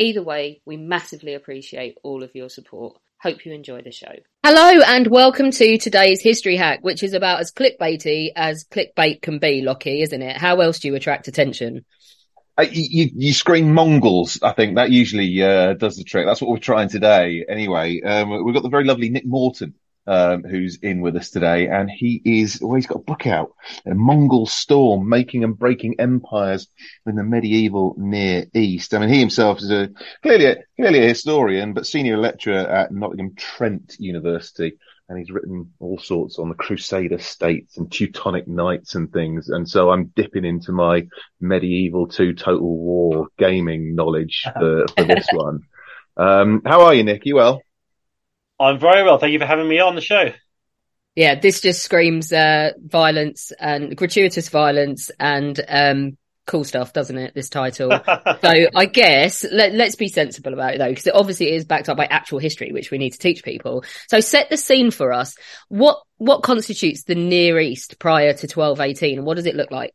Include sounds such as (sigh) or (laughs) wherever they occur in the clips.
Either way, we massively appreciate all of your support. Hope you enjoy the show. Hello and welcome to today's history hack, which is about as clickbaity as clickbait can be, Lockie, isn't it? How else do you attract attention? Uh, you, you scream Mongols. I think that usually uh, does the trick. That's what we're trying today. Anyway, um, we've got the very lovely Nick Morton, um, who's in with us today, and he is. Well, he's got a book out, a Mongol Storm: Making and Breaking Empires in the Medieval Near East. I mean, he himself is a clearly a, clearly a historian, but senior lecturer at Nottingham Trent University and he's written all sorts on the Crusader states and Teutonic knights and things. And so I'm dipping into my medieval to total war gaming knowledge (laughs) for, for this one. Um, how are you, Nick? You well? I'm very well. Thank you for having me on the show. Yeah, this just screams uh, violence and gratuitous violence and um, cool stuff, doesn't it? This title. (laughs) so I guess let, us be sensible about it though, because it obviously is backed up by actual history, which we need to teach people. So set the scene for us. What what constitutes the Near East prior to 1218, and what does it look like?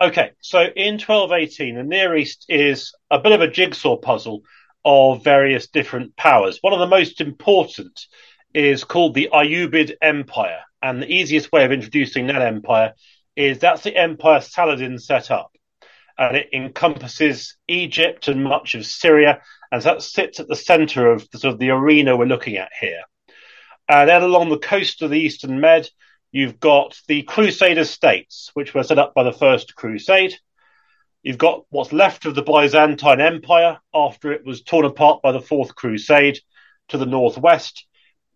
Okay, so in 1218, the Near East is a bit of a jigsaw puzzle of various different powers. One of the most important is called the Ayyubid Empire, and the easiest way of introducing that empire is that's the empire Saladin set up and it encompasses Egypt and much of Syria, and that sits at the centre of the sort of the arena we're looking at here. And then along the coast of the Eastern Med, you've got the Crusader states, which were set up by the First Crusade. You've got what's left of the Byzantine Empire after it was torn apart by the Fourth Crusade to the northwest,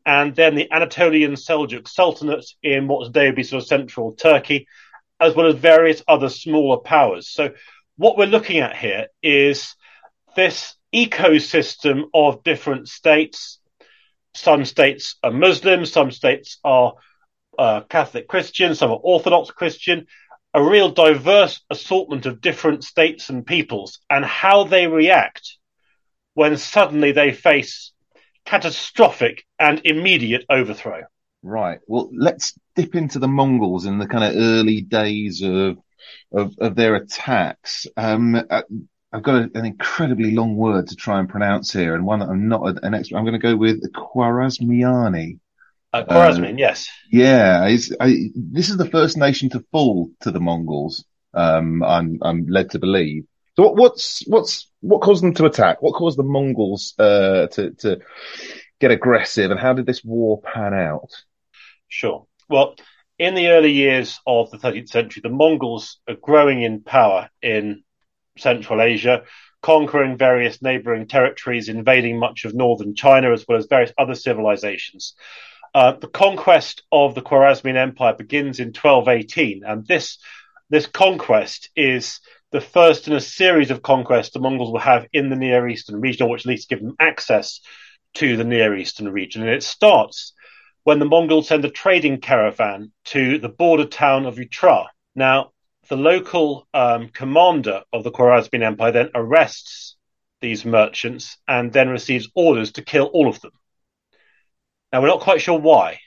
and then the Anatolian Seljuk Sultanate in what today would be sort of central Turkey, as well as various other smaller powers. So what we're looking at here is this ecosystem of different states. Some states are Muslim, some states are uh, Catholic Christian, some are Orthodox Christian, a real diverse assortment of different states and peoples, and how they react when suddenly they face catastrophic and immediate overthrow. Right. Well, let's dip into the Mongols in the kind of early days of of, of their attacks. Um, uh, I've got a, an incredibly long word to try and pronounce here, and one that I'm not an expert. I'm going to go with Khwarezmiani. Uh, Khwarezmian, uh, yes. Yeah, I, this is the first nation to fall to the Mongols. Um, I'm I'm led to believe. So what, what's what's what caused them to attack? What caused the Mongols uh, to to get aggressive, and how did this war pan out? Sure. Well, in the early years of the 13th century, the Mongols are growing in power in Central Asia, conquering various neighboring territories, invading much of northern China, as well as various other civilizations. Uh, the conquest of the Khwarezmian Empire begins in 1218, and this this conquest is the first in a series of conquests the Mongols will have in the Near Eastern region, which at least give them access to the Near Eastern region. And it starts when the Mongols send a trading caravan to the border town of Otrar. Now, the local um, commander of the Khwarezmian Empire then arrests these merchants and then receives orders to kill all of them. Now, we're not quite sure why,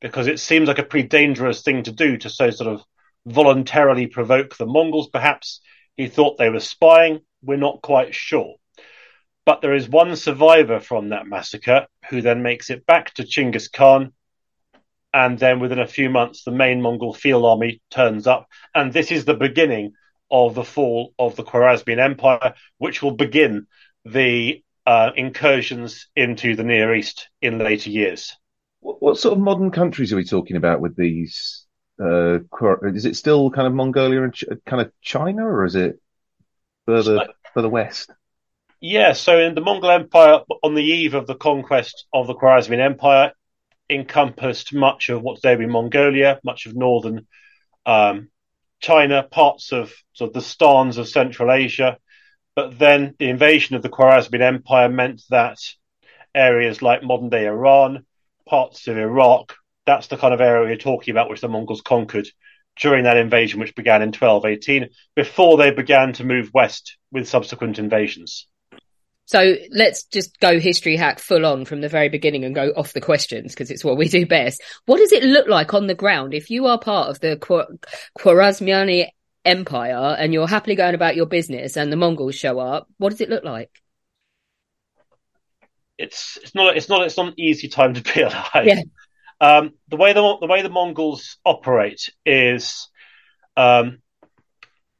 because it seems like a pretty dangerous thing to do to so sort of voluntarily provoke the Mongols. Perhaps he thought they were spying. We're not quite sure. But there is one survivor from that massacre who then makes it back to Chinggis Khan. And then within a few months, the main Mongol field army turns up. And this is the beginning of the fall of the Khwarezmian Empire, which will begin the uh, incursions into the Near East in later years. What, what, sort of modern countries are we talking about with these? Uh, is it still kind of Mongolia and Ch- kind of China, or is it further so, further west? Yeah, so in the Mongol Empire, on the eve of the conquest of the Khwarezmian Empire, encompassed much of what today be Mongolia, much of northern um, China, parts of, sort of the stans of Central Asia. But then the invasion of the Khwarezmian Empire meant that areas like modern day Iran, parts of Iraq, that's the kind of area we're talking about which the Mongols conquered during that invasion, which began in 1218, before they began to move west with subsequent invasions. So let's just go history hack full on from the very beginning and go off the questions because it's what we do best. What does it look like on the ground if you are part of the Khwarezmiani Empire and you're happily going about your business and the Mongols show up? What does it look like? It's it's not it's not it's not an easy time to be alive. Yeah. Um, the way the the way the Mongols operate is um,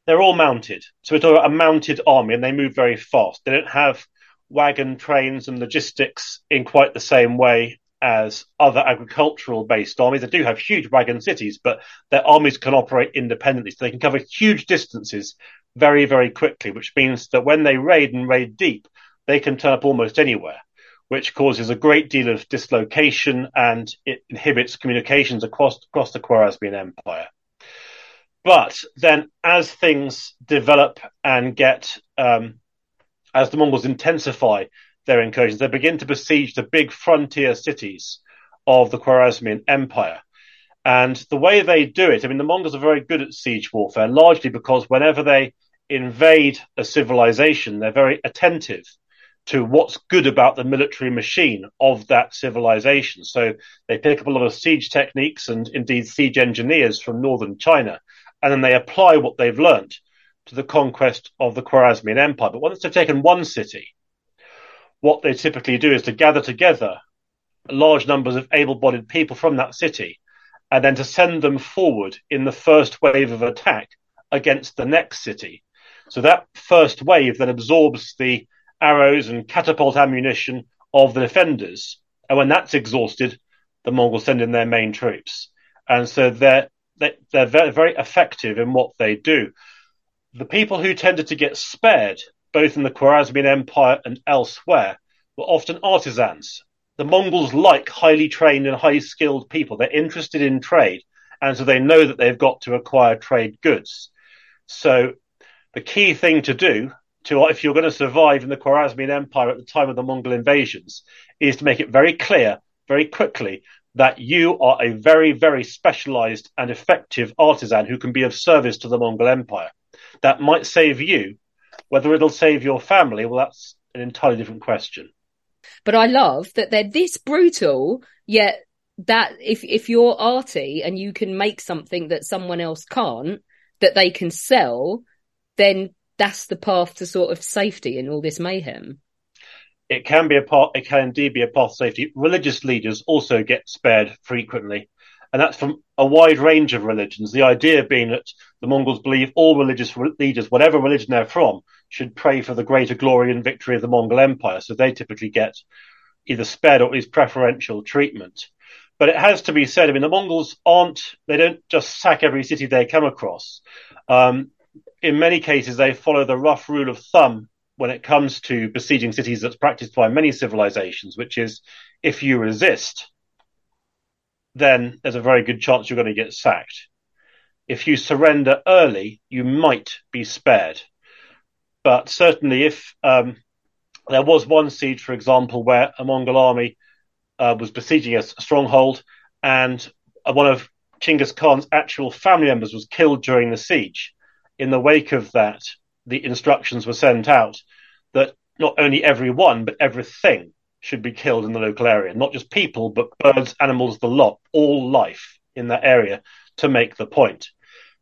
they're all mounted. So we're talking about a mounted army, and they move very fast. They don't have wagon trains and logistics in quite the same way as other agricultural based armies. They do have huge wagon cities, but their armies can operate independently. So they can cover huge distances very, very quickly, which means that when they raid and raid deep, they can turn up almost anywhere, which causes a great deal of dislocation and it inhibits communications across, across the Khwarezmian Empire. But then as things develop and get um, as the Mongols intensify their incursions, they begin to besiege the big frontier cities of the Khwarezmian Empire. And the way they do it, I mean, the Mongols are very good at siege warfare, largely because whenever they invade a civilization, they're very attentive to what's good about the military machine of that civilization. So they pick up a lot of siege techniques and indeed siege engineers from northern China, and then they apply what they've learned to the conquest of the Khwarezmian Empire. But once they've taken one city, what they typically do is to gather together large numbers of able bodied people from that city and then to send them forward in the first wave of attack against the next city. So that first wave then absorbs the arrows and catapult ammunition of the defenders. And when that's exhausted, the Mongols send in their main troops. And so they're, they're very, very effective in what they do the people who tended to get spared, both in the Khwarezmian Empire and elsewhere, were often artisans. The Mongols like highly trained and highly skilled people. They're interested in trade, and so they know that they've got to acquire trade goods. So the key thing to do to if you're going to survive in the Khwarezmian Empire at the time of the Mongol invasions is to make it very clear very quickly that you are a very, very specialized and effective artisan who can be of service to the Mongol Empire that might save you. Whether it'll save your family, well, that's an entirely different question. But I love that they're this brutal, yet that if if you're arty and you can make something that someone else can't, that they can sell, then that's the path to sort of safety in all this mayhem. It can be a part. It can indeed be a path to safety. Religious leaders also get spared frequently and that's from a wide range of religions. The idea being that the Mongols believe all religious leaders, whatever religion they're from, should pray for the greater glory and victory of the Mongol Empire. So they typically get either spared or at least preferential treatment. But it has to be said, I mean, the Mongols aren't, they don't just sack every city they come across. Um, in many cases, they follow the rough rule of thumb when it comes to besieging cities that's practiced by many civilizations, which is if you resist, then there's a very good chance you're going to get sacked. If you surrender early, you might be spared. But certainly, if um, there was one siege, for example, where a Mongol army uh, was besieging a stronghold, and one of Chinggis Khan's actual family members was killed during the siege. In the wake of that, the instructions were sent out that not only everyone, but everything should be killed in the local area. Not just people, but birds, animals, the lot, all life in that area to make the point.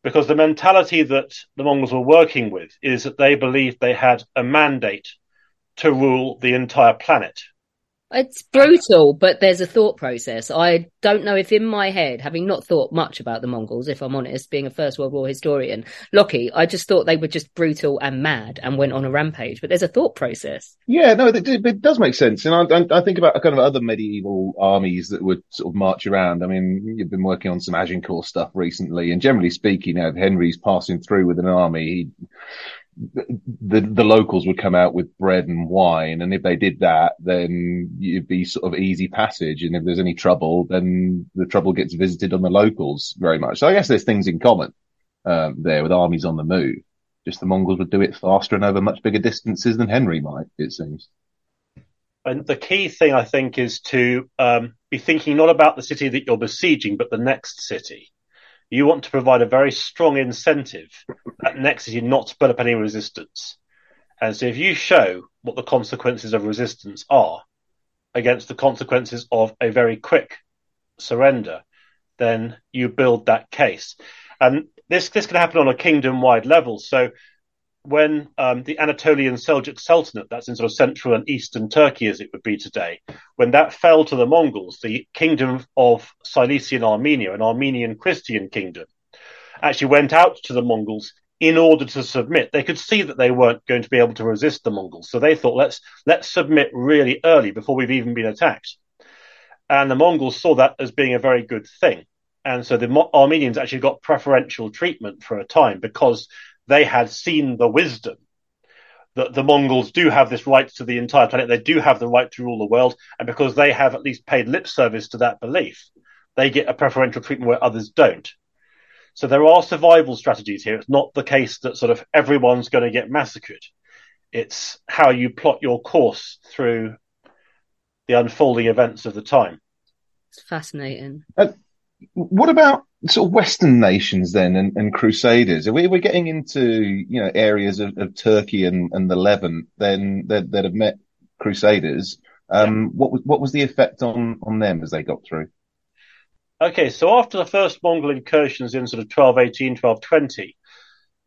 Because the mentality that the Mongols were working with is that they believed they had a mandate to rule the entire planet. It's brutal, but there's a thought process. I don't know if in my head, having not thought much about the Mongols, if I'm honest, being a First World War historian, Lockie, I just thought they were just brutal and mad and went on a rampage. But there's a thought process. Yeah, no, it, does make sense. And I, I, think about kind of other medieval armies that would sort of march around. I mean, you've been working on some Agincourt stuff recently, and generally speaking, you know, Henry's passing through with an army, he the the locals would come out with bread and wine, and if they did that, then it'd be sort of easy passage. And if there's any trouble, then the trouble gets visited on the locals very much. So I guess there's things in common um, there with armies on the move. Just the Mongols would do it faster and over much bigger distances than Henry might. It seems. And the key thing I think is to um, be thinking not about the city that you're besieging, but the next city you want to provide a very strong incentive that next is you not to put up any resistance. And so if you show what the consequences of resistance are against the consequences of a very quick surrender, then you build that case. And this this can happen on a kingdom wide level. So when um, the Anatolian Seljuk Sultanate, that's in sort of central and eastern Turkey as it would be today, when that fell to the Mongols, the kingdom of Cilician Armenia, an Armenian Christian kingdom, actually went out to the Mongols in order to submit. They could see that they weren't going to be able to resist the Mongols, so they thought, let's let's submit really early before we've even been attacked. And the Mongols saw that as being a very good thing. And so the Armenians actually got preferential treatment for a time because they had seen the wisdom that the Mongols do have this right to the entire planet. They do have the right to rule the world. And because they have at least paid lip service to that belief, they get a preferential treatment where others don't. So there are survival strategies here. It's not the case that sort of everyone's going to get massacred. It's how you plot your course through the unfolding events of the time. It's fascinating. Uh, what about sort of Western nations then and, and Crusaders? Are we, we're getting into, you know, areas of, of Turkey and, and the Levant then that, that have met Crusaders. Um, yeah. what was, what was the effect on, on them as they got through? Okay. So after the first Mongol incursions in sort of 1218, 1220,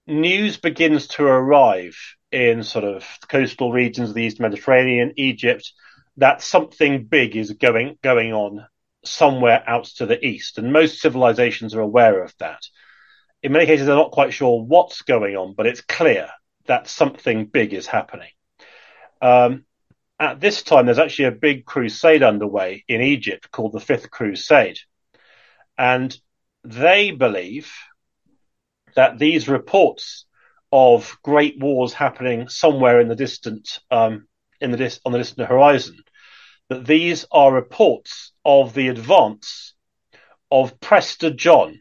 news begins to arrive in sort of coastal regions of the East Mediterranean, Egypt, that something big is going, going on somewhere out to the east. And most civilizations are aware of that. In many cases, they're not quite sure what's going on, but it's clear that something big is happening. Um, at this time, there's actually a big crusade underway in Egypt called the Fifth Crusade. And they believe that these reports of great wars happening somewhere in the distant, um, in the dis- on the distant horizon, that these are reports of the advance of Prester John.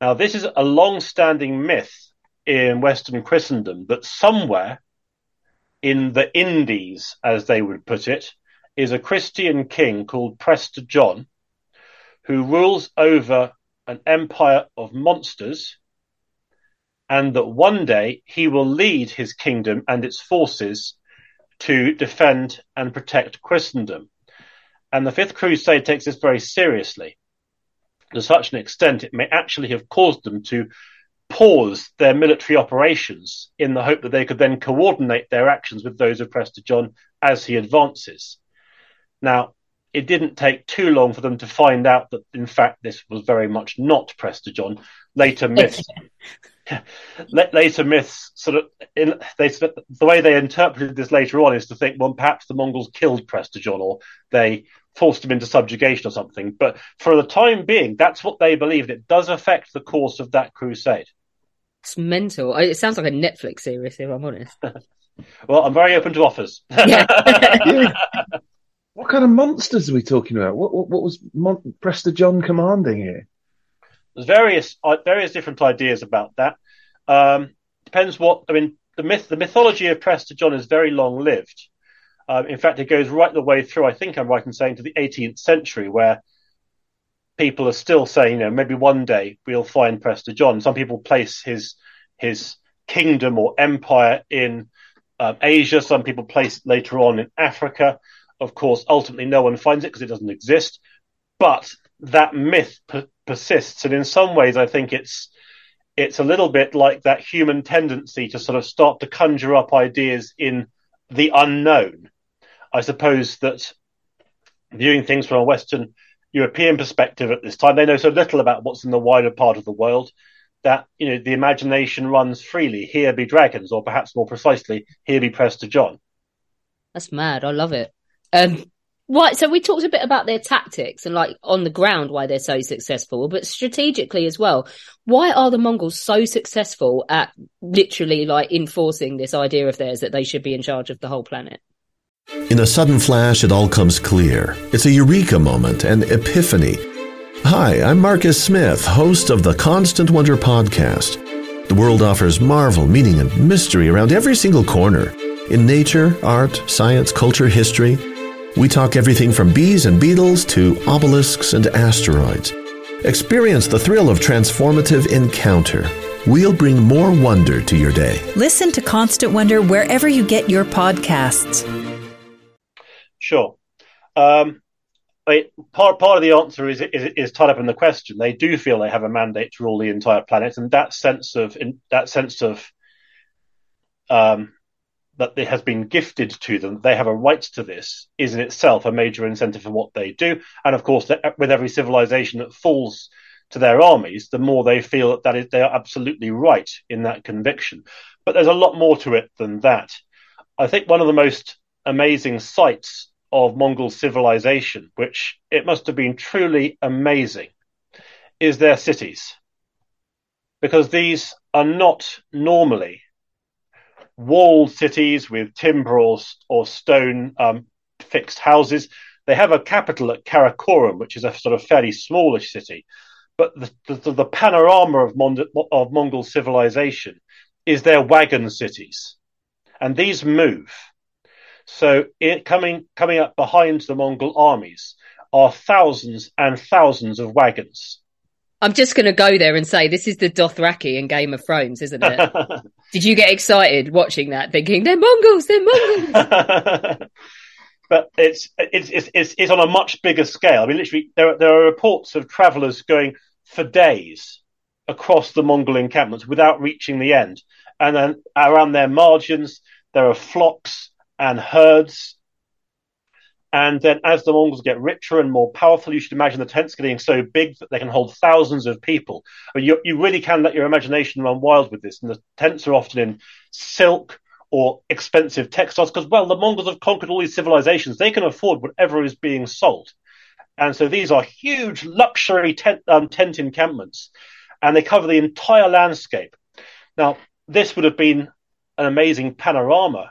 Now, this is a long standing myth in Western Christendom that somewhere in the Indies, as they would put it, is a Christian king called Prester John who rules over an empire of monsters and that one day he will lead his kingdom and its forces to defend and protect Christendom. And the Fifth Crusade takes this very seriously. To such an extent, it may actually have caused them to pause their military operations in the hope that they could then coordinate their actions with those of Prester John as he advances. Now, it didn't take too long for them to find out that, in fact, this was very much not Prester John. Later myths (laughs) (laughs) later myths sort of in, they the way they interpreted this later on is to think well perhaps the Mongols killed Prester John or they forced him into subjugation or something. But for the time being that's what they believed. It does affect the course of that crusade. It's mental. It sounds like a Netflix series if I'm honest. (laughs) Well I'm very open to offers. Yeah. (laughs) yeah. what kind of monsters are we talking about? What what, what was Mon- Prester John commanding here there's various uh, various different ideas about that. Um, depends what I mean. The myth, the mythology of Prester John is very long lived. Um, in fact, it goes right the way through. I think I'm right in saying to the 18th century, where people are still saying, you know, maybe one day we'll find Prester John. Some people place his his kingdom or empire in um, Asia. Some people place later on in Africa. Of course, ultimately, no one finds it because it doesn't exist. But that myth persists, and in some ways, I think it's it's a little bit like that human tendency to sort of start to conjure up ideas in the unknown. I suppose that viewing things from a Western European perspective at this time, they know so little about what's in the wider part of the world that you know the imagination runs freely. Here be dragons, or perhaps more precisely, here be Prester John. That's mad. I love it. Um, Right, so we talked a bit about their tactics and like on the ground why they're so successful, but strategically as well. Why are the Mongols so successful at literally like enforcing this idea of theirs that they should be in charge of the whole planet? In a sudden flash, it all comes clear. It's a eureka moment, an epiphany. Hi, I'm Marcus Smith, host of the Constant Wonder podcast. The world offers marvel, meaning, and mystery around every single corner in nature, art, science, culture, history. We talk everything from bees and beetles to obelisks and asteroids. Experience the thrill of transformative encounter. We'll bring more wonder to your day. Listen to Constant Wonder wherever you get your podcasts. Sure. Um, I, part part of the answer is, is, is tied up in the question. They do feel they have a mandate to rule the entire planet, and that sense of in, that sense of um, that it has been gifted to them, they have a right to this, is in itself a major incentive for what they do. And of course, with every civilization that falls to their armies, the more they feel that, they are absolutely right in that conviction. But there's a lot more to it than that. I think one of the most amazing sights of Mongol civilization, which it must have been truly amazing, is their cities. Because these are not normally walled cities with timber or, or stone um, fixed houses. They have a capital at Karakorum, which is a sort of fairly smallish city. But the, the, the panorama of, Mon- of Mongol civilization is their wagon cities. And these move. So it, coming, coming up behind the Mongol armies are thousands and thousands of wagons. I'm just going to go there and say this is the Dothraki in Game of Thrones, isn't it? (laughs) Did you get excited watching that, thinking they're Mongols, they're Mongols? (laughs) but it's, it's it's it's on a much bigger scale. I mean, literally, there are, there are reports of travellers going for days across the Mongol encampments without reaching the end, and then around their margins there are flocks and herds and then as the Mongols get richer and more powerful, you should imagine the tents getting so big that they can hold thousands of people. I mean, you, you really can let your imagination run wild with this. And the tents are often in silk or expensive textiles because, well, the Mongols have conquered all these civilizations. They can afford whatever is being sold. And so these are huge luxury tent, um, tent encampments and they cover the entire landscape. Now, this would have been an amazing panorama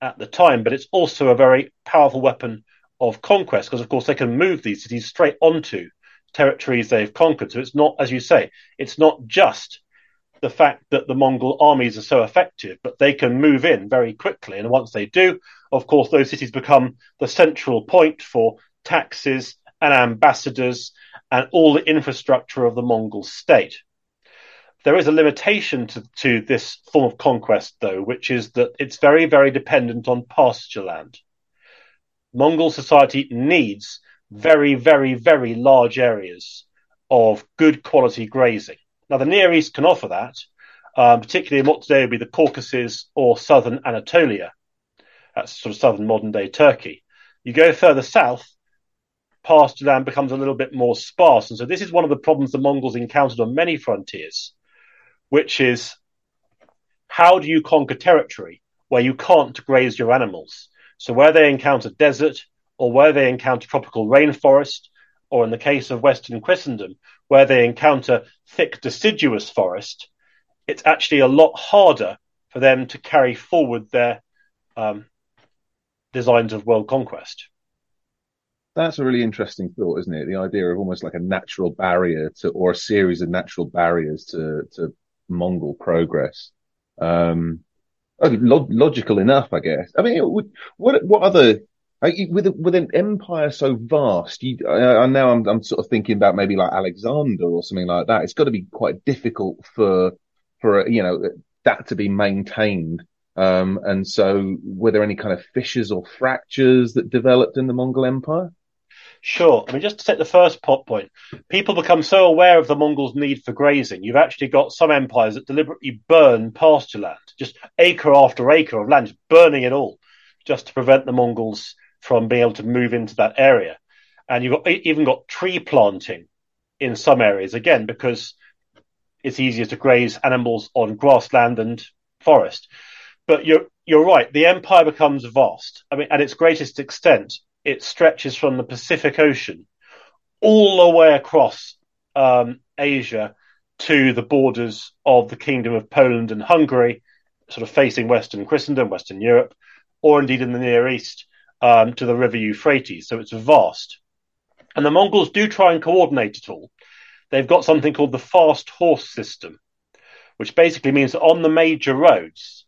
at the time, but it's also a very powerful weapon of conquest, because of course they can move these cities straight onto territories they've conquered. So it's not, as you say, it's not just the fact that the Mongol armies are so effective, but they can move in very quickly. And once they do, of course, those cities become the central point for taxes and ambassadors and all the infrastructure of the Mongol state. There is a limitation to, to this form of conquest, though, which is that it's very, very dependent on pasture land. Mongol society needs very, very, very large areas of good quality grazing. Now, the Near East can offer that, um, particularly in what today would be the Caucasus or southern Anatolia. That's sort of southern modern day Turkey. You go further south, pasture land becomes a little bit more sparse. And so this is one of the problems the Mongols encountered on many frontiers, which is how do you conquer territory where you can't graze your animals? So where they encounter desert or where they encounter tropical rainforest, or in the case of Western Christendom, where they encounter thick deciduous forest, it's actually a lot harder for them to carry forward their um, designs of world conquest. That's a really interesting thought, isn't it? The idea of almost like a natural barrier to, or a series of natural barriers to, to Mongol progress. Um, logical enough, I guess. I mean, what what other with with an empire so vast, you, I, I know I'm, I'm sort of thinking about maybe like Alexander or something like that. It's got to be quite difficult for for you know that to be maintained. Um, and so, were there any kind of fissures or fractures that developed in the Mongol Empire? Sure. I mean, just to take the first pot point, people become so aware of the Mongols' need for grazing. You've actually got some empires that deliberately burn pasture land, just acre after acre of land, burning it all, just to prevent the Mongols from being able to move into that area. And you've got, even got tree planting in some areas, again, because it's easier to graze animals on grassland and forest. But you're, you're right. The empire becomes vast. I mean, at its greatest extent, it stretches from the Pacific Ocean all the way across um, Asia to the borders of the Kingdom of Poland and Hungary, sort of facing Western Christendom, Western Europe, or indeed in the Near East um, to the River Euphrates. So it's vast. And the Mongols do try and coordinate it all. They've got something called the fast horse system, which basically means that on the major roads,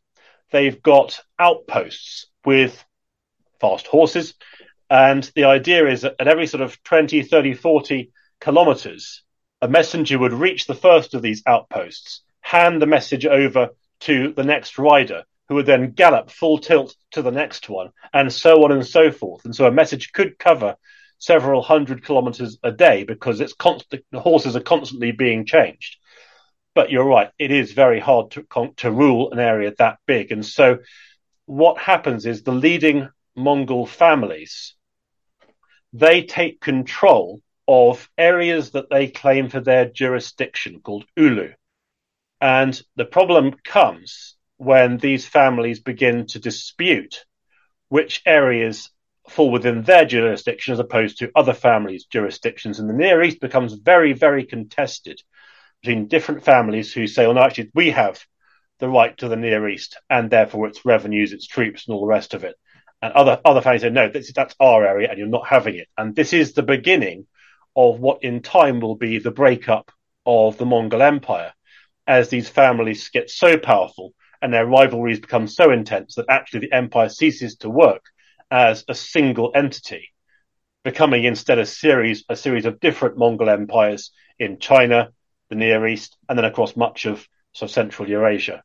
they've got outposts with fast horses. And the idea is that at every sort of 20, 30, 40 kilometers, a messenger would reach the first of these outposts, hand the message over to the next rider, who would then gallop full tilt to the next one, and so on and so forth. And so a message could cover several hundred kilometers a day because it's constant, the horses are constantly being changed. But you're right, it is very hard to, to rule an area that big. And so what happens is the leading Mongol families, they take control of areas that they claim for their jurisdiction called Ulu. And the problem comes when these families begin to dispute which areas fall within their jurisdiction as opposed to other families' jurisdictions. And the Near East becomes very, very contested between different families who say, oh, no, actually, we have the right to the Near East and therefore its revenues, its troops, and all the rest of it. And other, other families say, no, this, that's our area and you're not having it. And this is the beginning of what in time will be the breakup of the Mongol Empire as these families get so powerful and their rivalries become so intense that actually the empire ceases to work as a single entity, becoming instead a series a series of different Mongol empires in China, the Near East, and then across much of sort of Central Eurasia.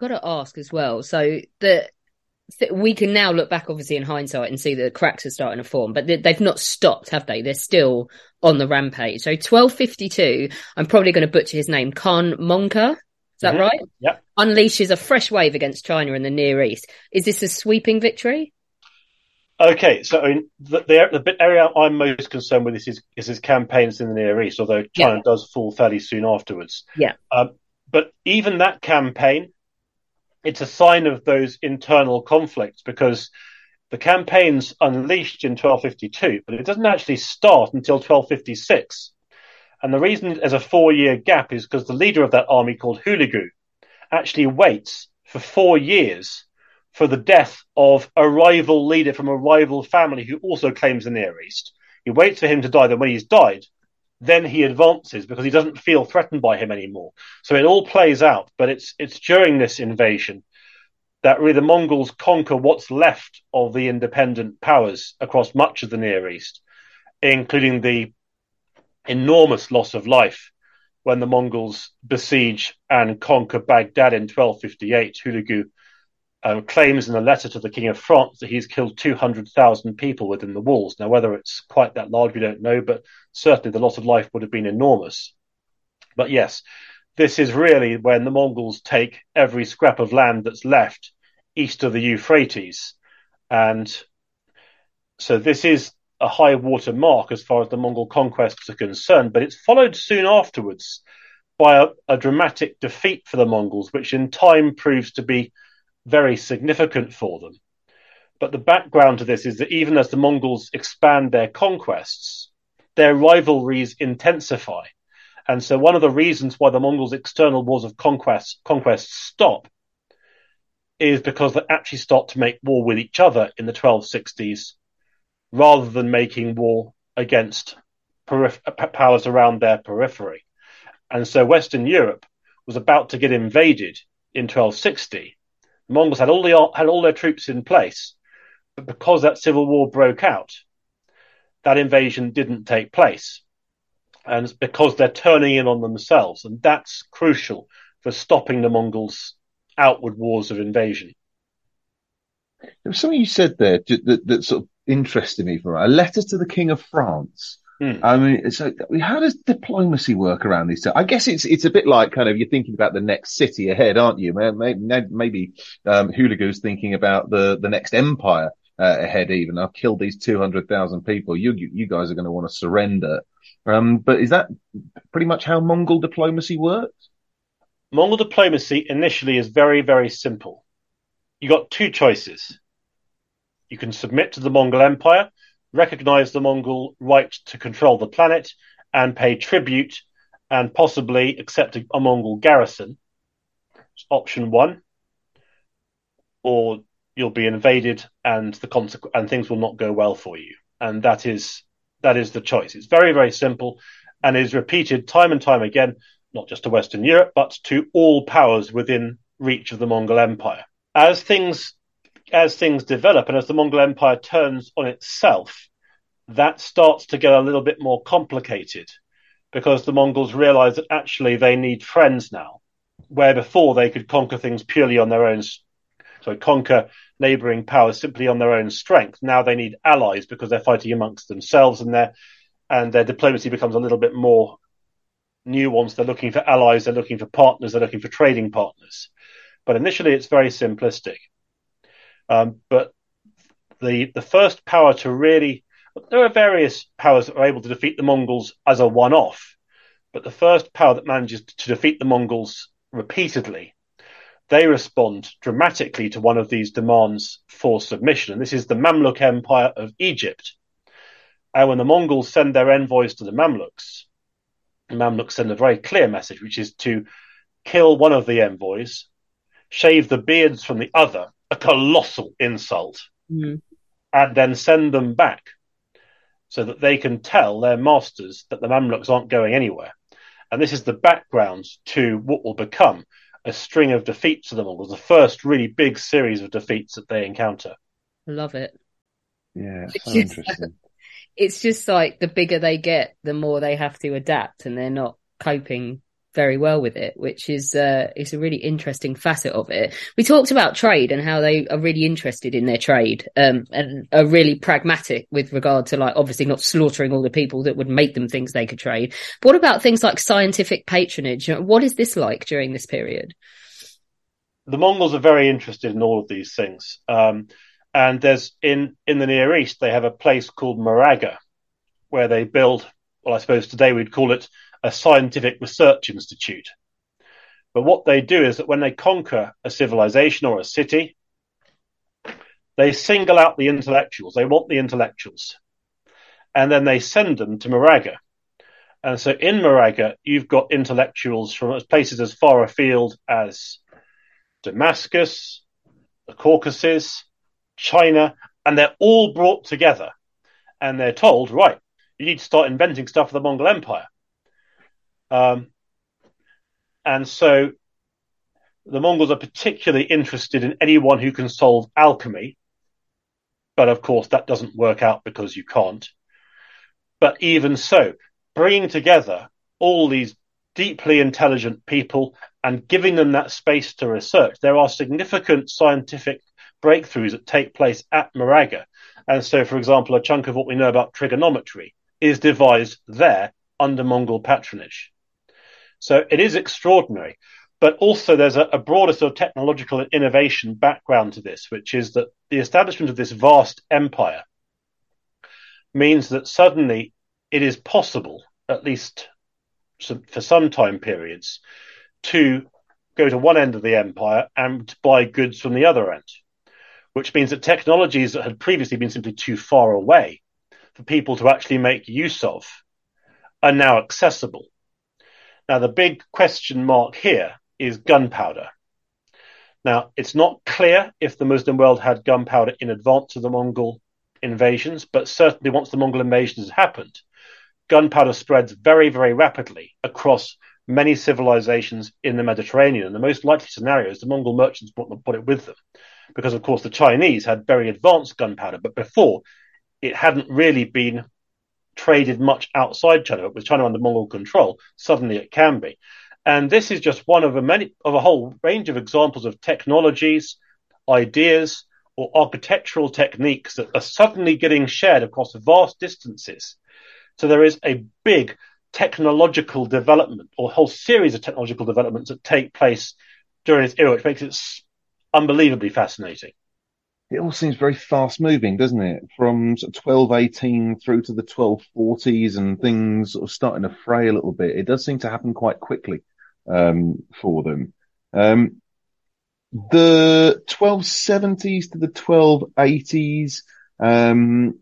Got to ask as well. So the we can now look back, obviously, in hindsight and see that the cracks are starting to form, but they've not stopped, have they? They're still on the rampage. So 1252, I'm probably going to butcher his name, Khan Monka. Is that mm-hmm. right? Yeah. Unleashes a fresh wave against China in the Near East. Is this a sweeping victory? Okay, so I mean, the, the, area I'm most concerned with is his, is his campaigns in the Near East, although China yeah. does fall fairly soon afterwards. Yeah. Um, but even that campaign, it's a sign of those internal conflicts because the campaign's unleashed in 1252, but it doesn't actually start until 1256. And the reason there's a four year gap is because the leader of that army, called Hulagu, actually waits for four years for the death of a rival leader from a rival family who also claims the Near East. He waits for him to die. Then, when he's died, then he advances because he doesn't feel threatened by him anymore. So it all plays out, but it's it's during this invasion that really the Mongols conquer what's left of the independent powers across much of the Near East, including the enormous loss of life when the Mongols besiege and conquer Baghdad in 1258, Hulagu um, claims in a letter to the King of France that he's killed 200,000 people within the walls. Now, whether it's quite that large, we don't know, but certainly the loss of life would have been enormous. But yes, this is really when the Mongols take every scrap of land that's left east of the Euphrates. And so this is a high water mark as far as the Mongol conquests are concerned, but it's followed soon afterwards by a, a dramatic defeat for the Mongols, which in time proves to be very significant for them. But the background to this is that even as the Mongols expand their conquests, their rivalries intensify. And so one of the reasons why the Mongols' external wars of conquest conquest stop is because they actually start to make war with each other in the 1260s rather than making war against perif- powers around their periphery. And so Western Europe was about to get invaded in 1260. The Mongols had all, the, had all their troops in place, but because that civil war broke out, that invasion didn't take place. And it's because they're turning in on themselves. And that's crucial for stopping the Mongols' outward wars of invasion. There was something you said there that, that sort of interested me for a letter to the King of France. Hmm. I mean, so how does diplomacy work around these? I guess it's it's a bit like kind of you're thinking about the next city ahead, aren't you? Maybe, maybe um, Hulagu's thinking about the the next empire uh, ahead. Even I've killed these two hundred thousand people. You, you, you guys are going to want to surrender. Um, but is that pretty much how Mongol diplomacy works? Mongol diplomacy initially is very very simple. You got two choices you can submit to the Mongol Empire, recognize the Mongol right to control the planet, and pay tribute and possibly accept a, a Mongol garrison. It's option one. Or you'll be invaded and the consequ- and things will not go well for you. And that is that is the choice. It's very, very simple and is repeated time and time again, not just to Western Europe, but to all powers within reach of the Mongol Empire. As things as things develop and as the Mongol Empire turns on itself, that starts to get a little bit more complicated because the Mongols realize that actually they need friends now, where before they could conquer things purely on their own, so conquer neighboring powers simply on their own strength. Now they need allies because they're fighting amongst themselves and their and their diplomacy becomes a little bit more nuanced. They're looking for allies, they're looking for partners, they're looking for trading partners. But initially, it's very simplistic. Um, but the the first power to really there are various powers that are able to defeat the Mongols as a one off, but the first power that manages to defeat the Mongols repeatedly, they respond dramatically to one of these demands for submission. And this is the Mamluk Empire of Egypt. And when the Mongols send their envoys to the Mamluks, the Mamluks send a very clear message, which is to kill one of the envoys, shave the beards from the other, a colossal insult mm. and then send them back so that they can tell their masters that the Mamluks aren't going anywhere. And this is the background to what will become a string of defeats to the Mongols, the first really big series of defeats that they encounter. I Love it. Yeah, it's so interesting. (laughs) It's just like the bigger they get, the more they have to adapt, and they're not coping very well with it, which is uh, is a really interesting facet of it. We talked about trade and how they are really interested in their trade um, and are really pragmatic with regard to like obviously not slaughtering all the people that would make them things they could trade. But what about things like scientific patronage? What is this like during this period? The Mongols are very interested in all of these things, um, and there's in in the Near East they have a place called Maragha, where they build. Well, I suppose today we'd call it a scientific research institute. But what they do is that when they conquer a civilization or a city, they single out the intellectuals. They want the intellectuals. And then they send them to Maragha. And so in Maragha, you've got intellectuals from places as far afield as Damascus, the Caucasus, China, and they're all brought together. And they're told, right, you need to start inventing stuff for the Mongol Empire. Um, and so the Mongols are particularly interested in anyone who can solve alchemy. But of course, that doesn't work out because you can't. But even so, bringing together all these deeply intelligent people and giving them that space to research. There are significant scientific breakthroughs that take place at Maragha. And so, for example, a chunk of what we know about trigonometry is devised there under Mongol patronage. So it is extraordinary. But also, there's a, a, broader sort of technological innovation background to this, which is that the establishment of this vast empire means that suddenly it is possible, at least for some time periods, to go to one end of the empire and buy goods from the other end, which means that technologies that had previously been simply too far away for people to actually make use of are now accessible. Now, the big question mark here is gunpowder. Now, it's not clear if the Muslim world had gunpowder in advance of the Mongol invasions, but certainly once the Mongol invasions happened, gunpowder spreads very, very rapidly across many civilizations in the Mediterranean. And the most likely scenario is the Mongol merchants brought, brought it with them, because of course the Chinese had very advanced gunpowder, but before it hadn't really been traded much outside China. But with China under Mongol control, suddenly it can be. And this is just one of a many of a whole range of examples of technologies, ideas, or architectural techniques that are suddenly getting shared across vast distances. So there is a big technological development or whole series of technological developments that take place during this era, which makes it unbelievably fascinating. It all seems very fast moving, doesn't it? From of 1218 through to the 1240s and things sort of starting to fray a little bit. It does seem to happen quite quickly um, for them. Um, the 1270s to the 1280s, um,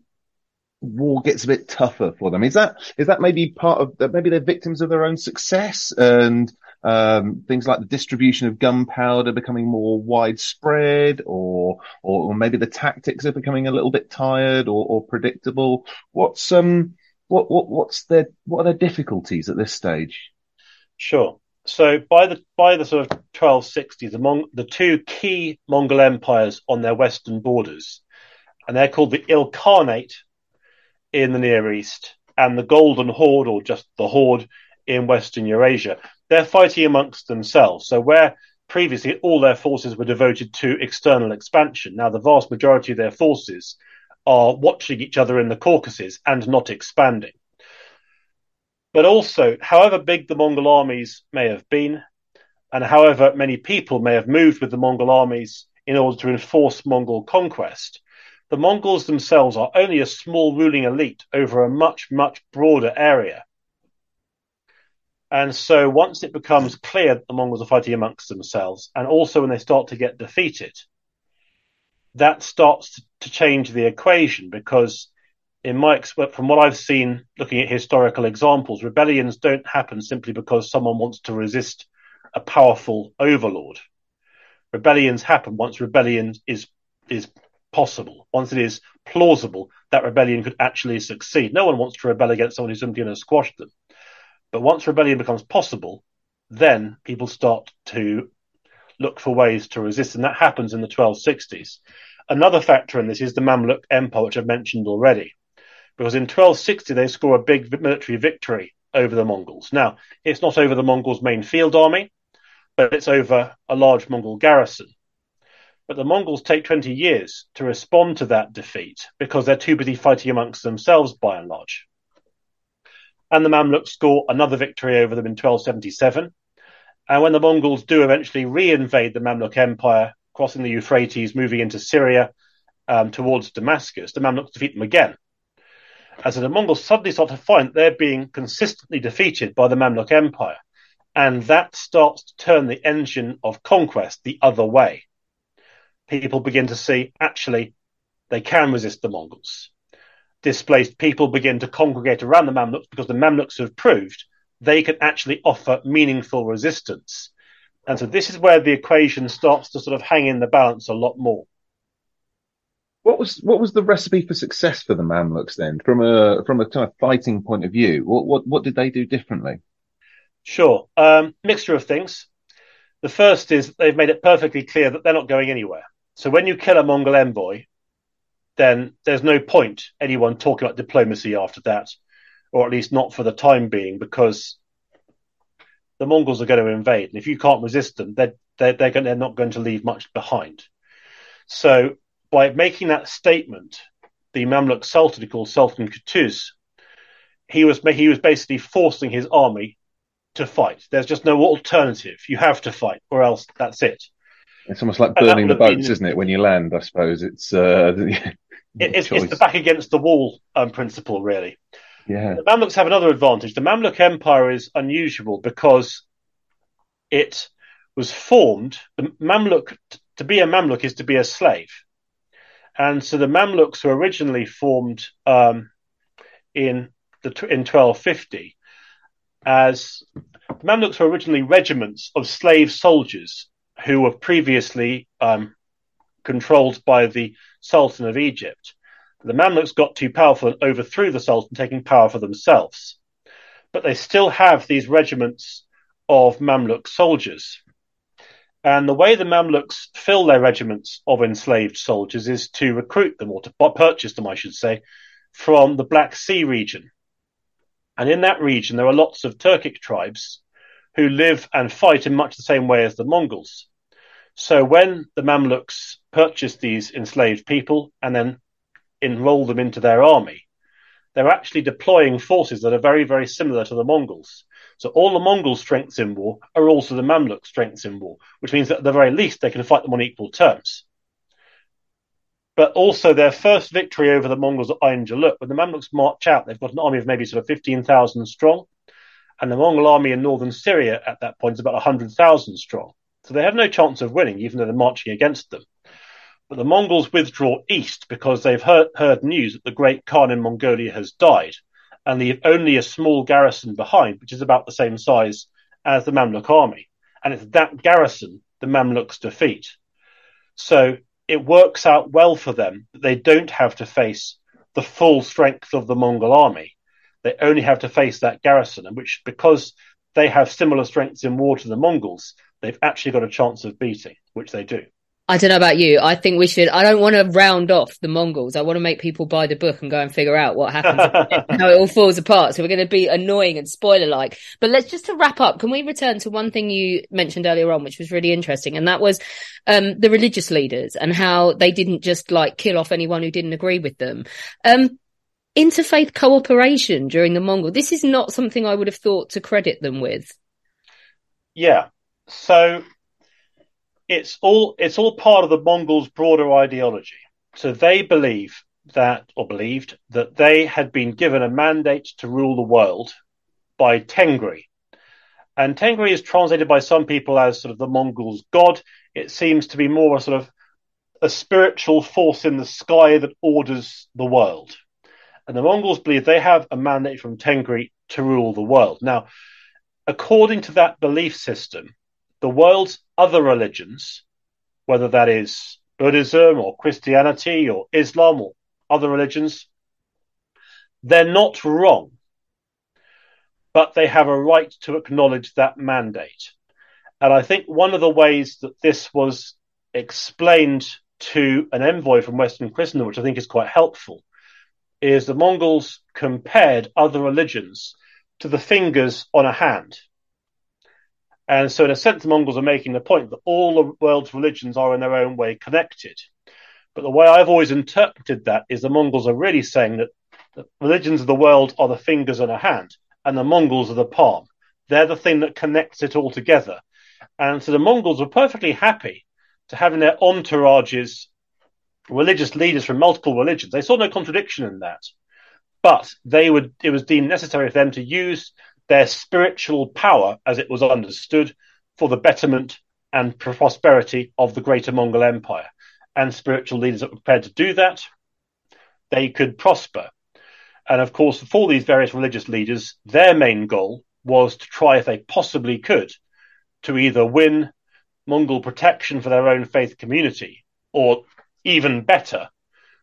war gets a bit tougher for them. Is that is that maybe part of that? Maybe they're victims of their own success and um, things like the distribution of gunpowder becoming more widespread, or, or, or maybe the tactics are becoming a little bit tired or, or predictable. What's um what what what's their what are their difficulties at this stage? Sure so by the by the sort of 1260s, the, Mon- the two key Mongol empires on their western borders, and they're called the Ilkhanate in the Near East and the Golden Horde, or just the Horde in Western Eurasia. They're fighting amongst themselves. So where previously all their forces were devoted to external expansion, now the vast majority of their forces are watching each other in the Caucasus and not expanding. But also, however big the Mongol armies may have been, and however many people may have moved with the Mongol armies in order to enforce Mongol conquest, the Mongols themselves are only a small ruling elite over a much, much broader area. And so once it becomes clear that the Mongols are fighting amongst themselves, and also when they start to get defeated, that starts to change the equation because in my from what I've seen, looking at historical examples, rebellions don't happen simply because someone wants to resist a powerful overlord. Rebellions happen once rebellion is is possible, once it is plausible that rebellion could actually succeed. No one wants to rebel against someone who's simply going to squash them. But once rebellion becomes possible, then people start to look for ways to resist, and that happens in the 1260s. Another factor in this is the Mamluk Empire, which I've mentioned already because in 1260 they score a big military victory over the Mongols. Now, it's not over the Mongols' main field army, but it's over a large Mongol garrison. But the Mongols take 20 years to respond to that defeat because they're too busy fighting amongst themselves by and large. And the Mamluks score another victory over them in 1277. And when the Mongols do eventually re-invade the Mamluk Empire, crossing the Euphrates, moving into Syria um, towards Damascus, the Mamluks defeat them again as the Mongols suddenly start to find they're being consistently defeated by the Mamluk Empire. And that starts to turn the engine of conquest the other way. People begin to see actually they can resist the Mongols. Displaced people begin to congregate around the Mamluks because the Mamluks have proved they can actually offer meaningful resistance. And so this is where the equation starts to sort of hang in the balance a lot more. What was what was the recipe for success for the Mamluks then, from a from a kind of fighting point of view? What what what did they do differently? Sure, um, mixture of things. The first is they've made it perfectly clear that they're not going anywhere. So when you kill a Mongol envoy, then there's no point anyone talking about diplomacy after that, or at least not for the time being, because the Mongols are going to invade, and if you can't resist them, they're they're they're, going, they're not going to leave much behind. So by making that statement, the Mamluk Sultan called Sultan Qutuz, he was he was basically forcing his army to fight. There's just no alternative. You have to fight, or else that's it. It's almost like burning the boats, been, isn't it? When you land, I suppose it's uh, (laughs) it, it's, it's, the back against the wall um, principle, really. Yeah. The Mamluks have another advantage. The Mamluk Empire is unusual because it was formed. The Mamluk to be a Mamluk is to be a slave, and so the Mamluks were originally formed um, in the in 1250 as the Mamluks were originally regiments of slave soldiers who were previously um, controlled by the Sultan of Egypt. The Mamluks got too powerful and overthrew the Sultan, taking power for themselves. But they still have these regiments of Mamluk soldiers. And the way the Mamluks fill their regiments of enslaved soldiers is to recruit them, or to purchase them, I should say, from the Black Sea region. And in that region, there are lots of Turkic tribes who live and fight in much the same way as the Mongols. So when the Mamluks purchase these enslaved people and then enroll them into their army, they're actually deploying forces that are very, very similar to the Mongols. So all the Mongol strengths in war are also the Mamluk strengths in war, which means that at the very least they can fight them on equal terms but also their first victory over the Mongols at Ain Jalut. When the Mamluks march out, they've got an army of maybe sort of 15,000 strong, and the Mongol army in northern Syria at that point is about 100,000 strong. So they have no chance of winning, even though they're marching against them. But the Mongols withdraw east because they've heard, heard news that the great Khan in Mongolia has died, and leave only a small garrison behind, which is about the same size as the Mamluk army. And it's that garrison the Mamluks defeat. So it works out well for them that they don't have to face the full strength of the Mongol army. They only have to face that garrison, and which, because they have similar strengths in war to the Mongols, they've actually got a chance of beating, which they do. I don't know about you. I think we should. I don't want to round off the Mongols. I want to make people buy the book and go and figure out what happens, (laughs) how it all falls apart. So we're going to be annoying and spoiler like. But let's just to wrap up. Can we return to one thing you mentioned earlier on, which was really interesting, and that was um, the religious leaders and how they didn't just like kill off anyone who didn't agree with them. Um, interfaith cooperation during the Mongol. This is not something I would have thought to credit them with. Yeah. So it's all it's all part of the Mongols' broader ideology. So they believe that, or believed that they had been given a mandate to rule the world by Tengri. And Tengri is translated by some people as sort of the Mongols' god. It seems to be more a sort of a spiritual force in the sky that orders the world. And the Mongols believe they have a mandate from Tengri to rule the world. Now, according to that belief system, the world's other religions, whether that is Buddhism or Christianity or Islam or other religions, they're not wrong, but they have a right to acknowledge that mandate. And I think one of the ways that this was explained to an envoy from Western Christendom, which I think is quite helpful, is the Mongols compared other religions to the fingers on a hand. And so, in a sense, the Mongols are making the point that all the world's religions are in their own way connected. But the way I've always interpreted that is the Mongols are really saying that the religions of the world are the fingers on a hand, and the Mongols are the palm. They're the thing that connects it all together. And so the Mongols were perfectly happy to have in their entourages religious leaders from multiple religions. They saw no contradiction in that. But they would it was deemed necessary for them to use their spiritual power, as it was understood, for the betterment and prosperity of the greater Mongol Empire. And spiritual leaders that were prepared to do that, they could prosper. And of course, for these various religious leaders, their main goal was to try, if they possibly could, to either win Mongol protection for their own faith community, or even better,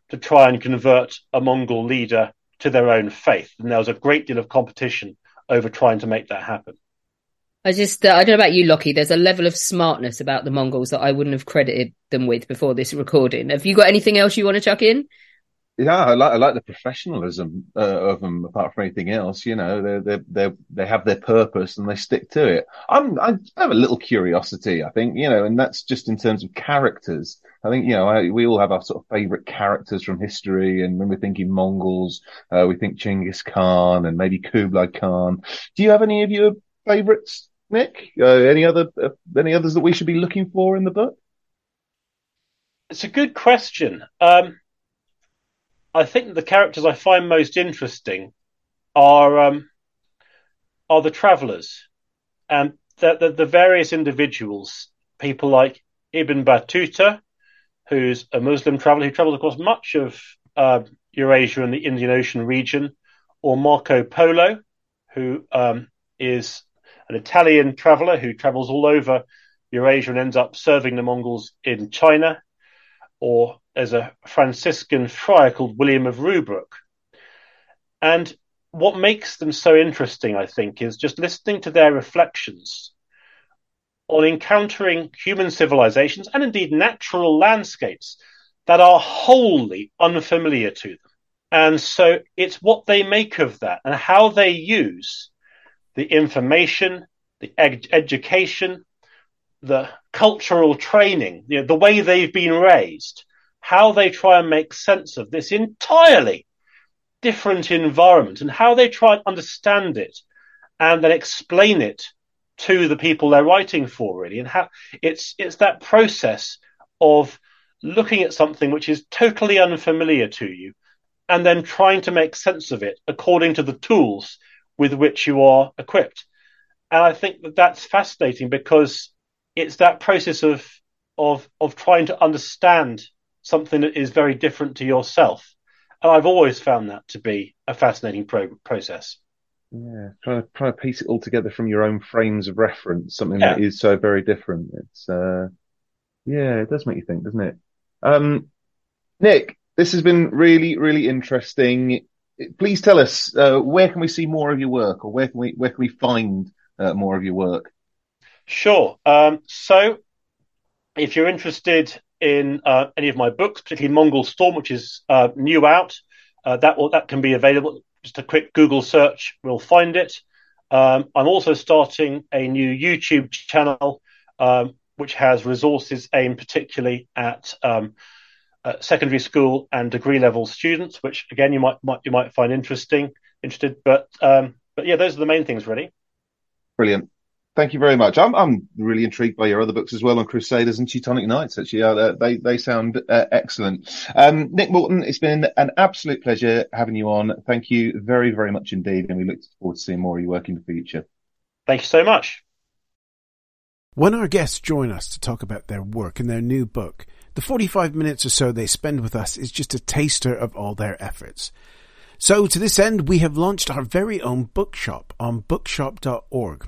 to try and convert a Mongol leader to their own faith. And there was a great deal of competition over trying to make that happen. I just, uh, I don't know about you, Lockie. There's a level of smartness about the Mongols that I wouldn't have credited them with before this recording. Have you got anything else you want to chuck in? Yeah, I like I like the professionalism uh, of them. Apart from anything else, you know, they they they they have their purpose and they stick to it. I'm I have a little curiosity, I think, you know, and that's just in terms of characters. I think you know I, we all have our sort of favourite characters from history, and when we're thinking Mongols, uh, we think Genghis Khan and maybe Kublai Khan. Do you have any of your favourites, Nick? Uh, any other uh, any others that we should be looking for in the book? It's a good question. Um, I think the characters I find most interesting are um, are the travellers and the, the, the various individuals. People like Ibn Battuta, who's a Muslim traveller who travelled across much of uh, Eurasia and the Indian Ocean region, or Marco Polo, who um, is an Italian traveller who travels all over Eurasia and ends up serving the Mongols in China, or as a Franciscan friar called William of Rubruck. And what makes them so interesting, I think, is just listening to their reflections on encountering human civilizations and indeed natural landscapes that are wholly unfamiliar to them. And so it's what they make of that and how they use the information, the ed- education, the cultural training, you know, the way they've been raised, how they try and make sense of this entirely different environment and how they try and understand it and then explain it to the people they're writing for really. And how it's it's that process of looking at something which is totally unfamiliar to you and then trying to make sense of it according to the tools with which you are equipped. And i think that that's fascinating because it's that process of of of trying to understand something that is very different to yourself and i've always found that to be a fascinating pro- process yeah, trying to trying to piece it all together from your own frames of reference, something yeah. that is so very different. It's uh, yeah, it does make you think, doesn't it? Um, Nick, this has been really, really interesting. Please tell us uh, where can we see more of your work, or where can we where can we find uh, more of your work? Sure. Um, so, if you're interested in uh, any of my books, particularly Mongol Storm, which is uh, new out, uh, that will that can be available just a quick Google search will find it. Um, I'm also starting a new YouTube channel, um, which has resources aimed particularly at um, uh, secondary school and degree level students, which again you might, might you might find interesting, interested. But um, but yeah, those are the main things really. Brilliant. Thank you very much. I'm I'm really intrigued by your other books as well on Crusaders and Teutonic Knights. Actually, uh, they they sound uh, excellent. Um, Nick Morton, it's been an absolute pleasure having you on. Thank you very very much indeed, and we look forward to seeing more of your work in the future. Thank you so much. When our guests join us to talk about their work and their new book, the 45 minutes or so they spend with us is just a taster of all their efforts. So to this end, we have launched our very own bookshop on bookshop.org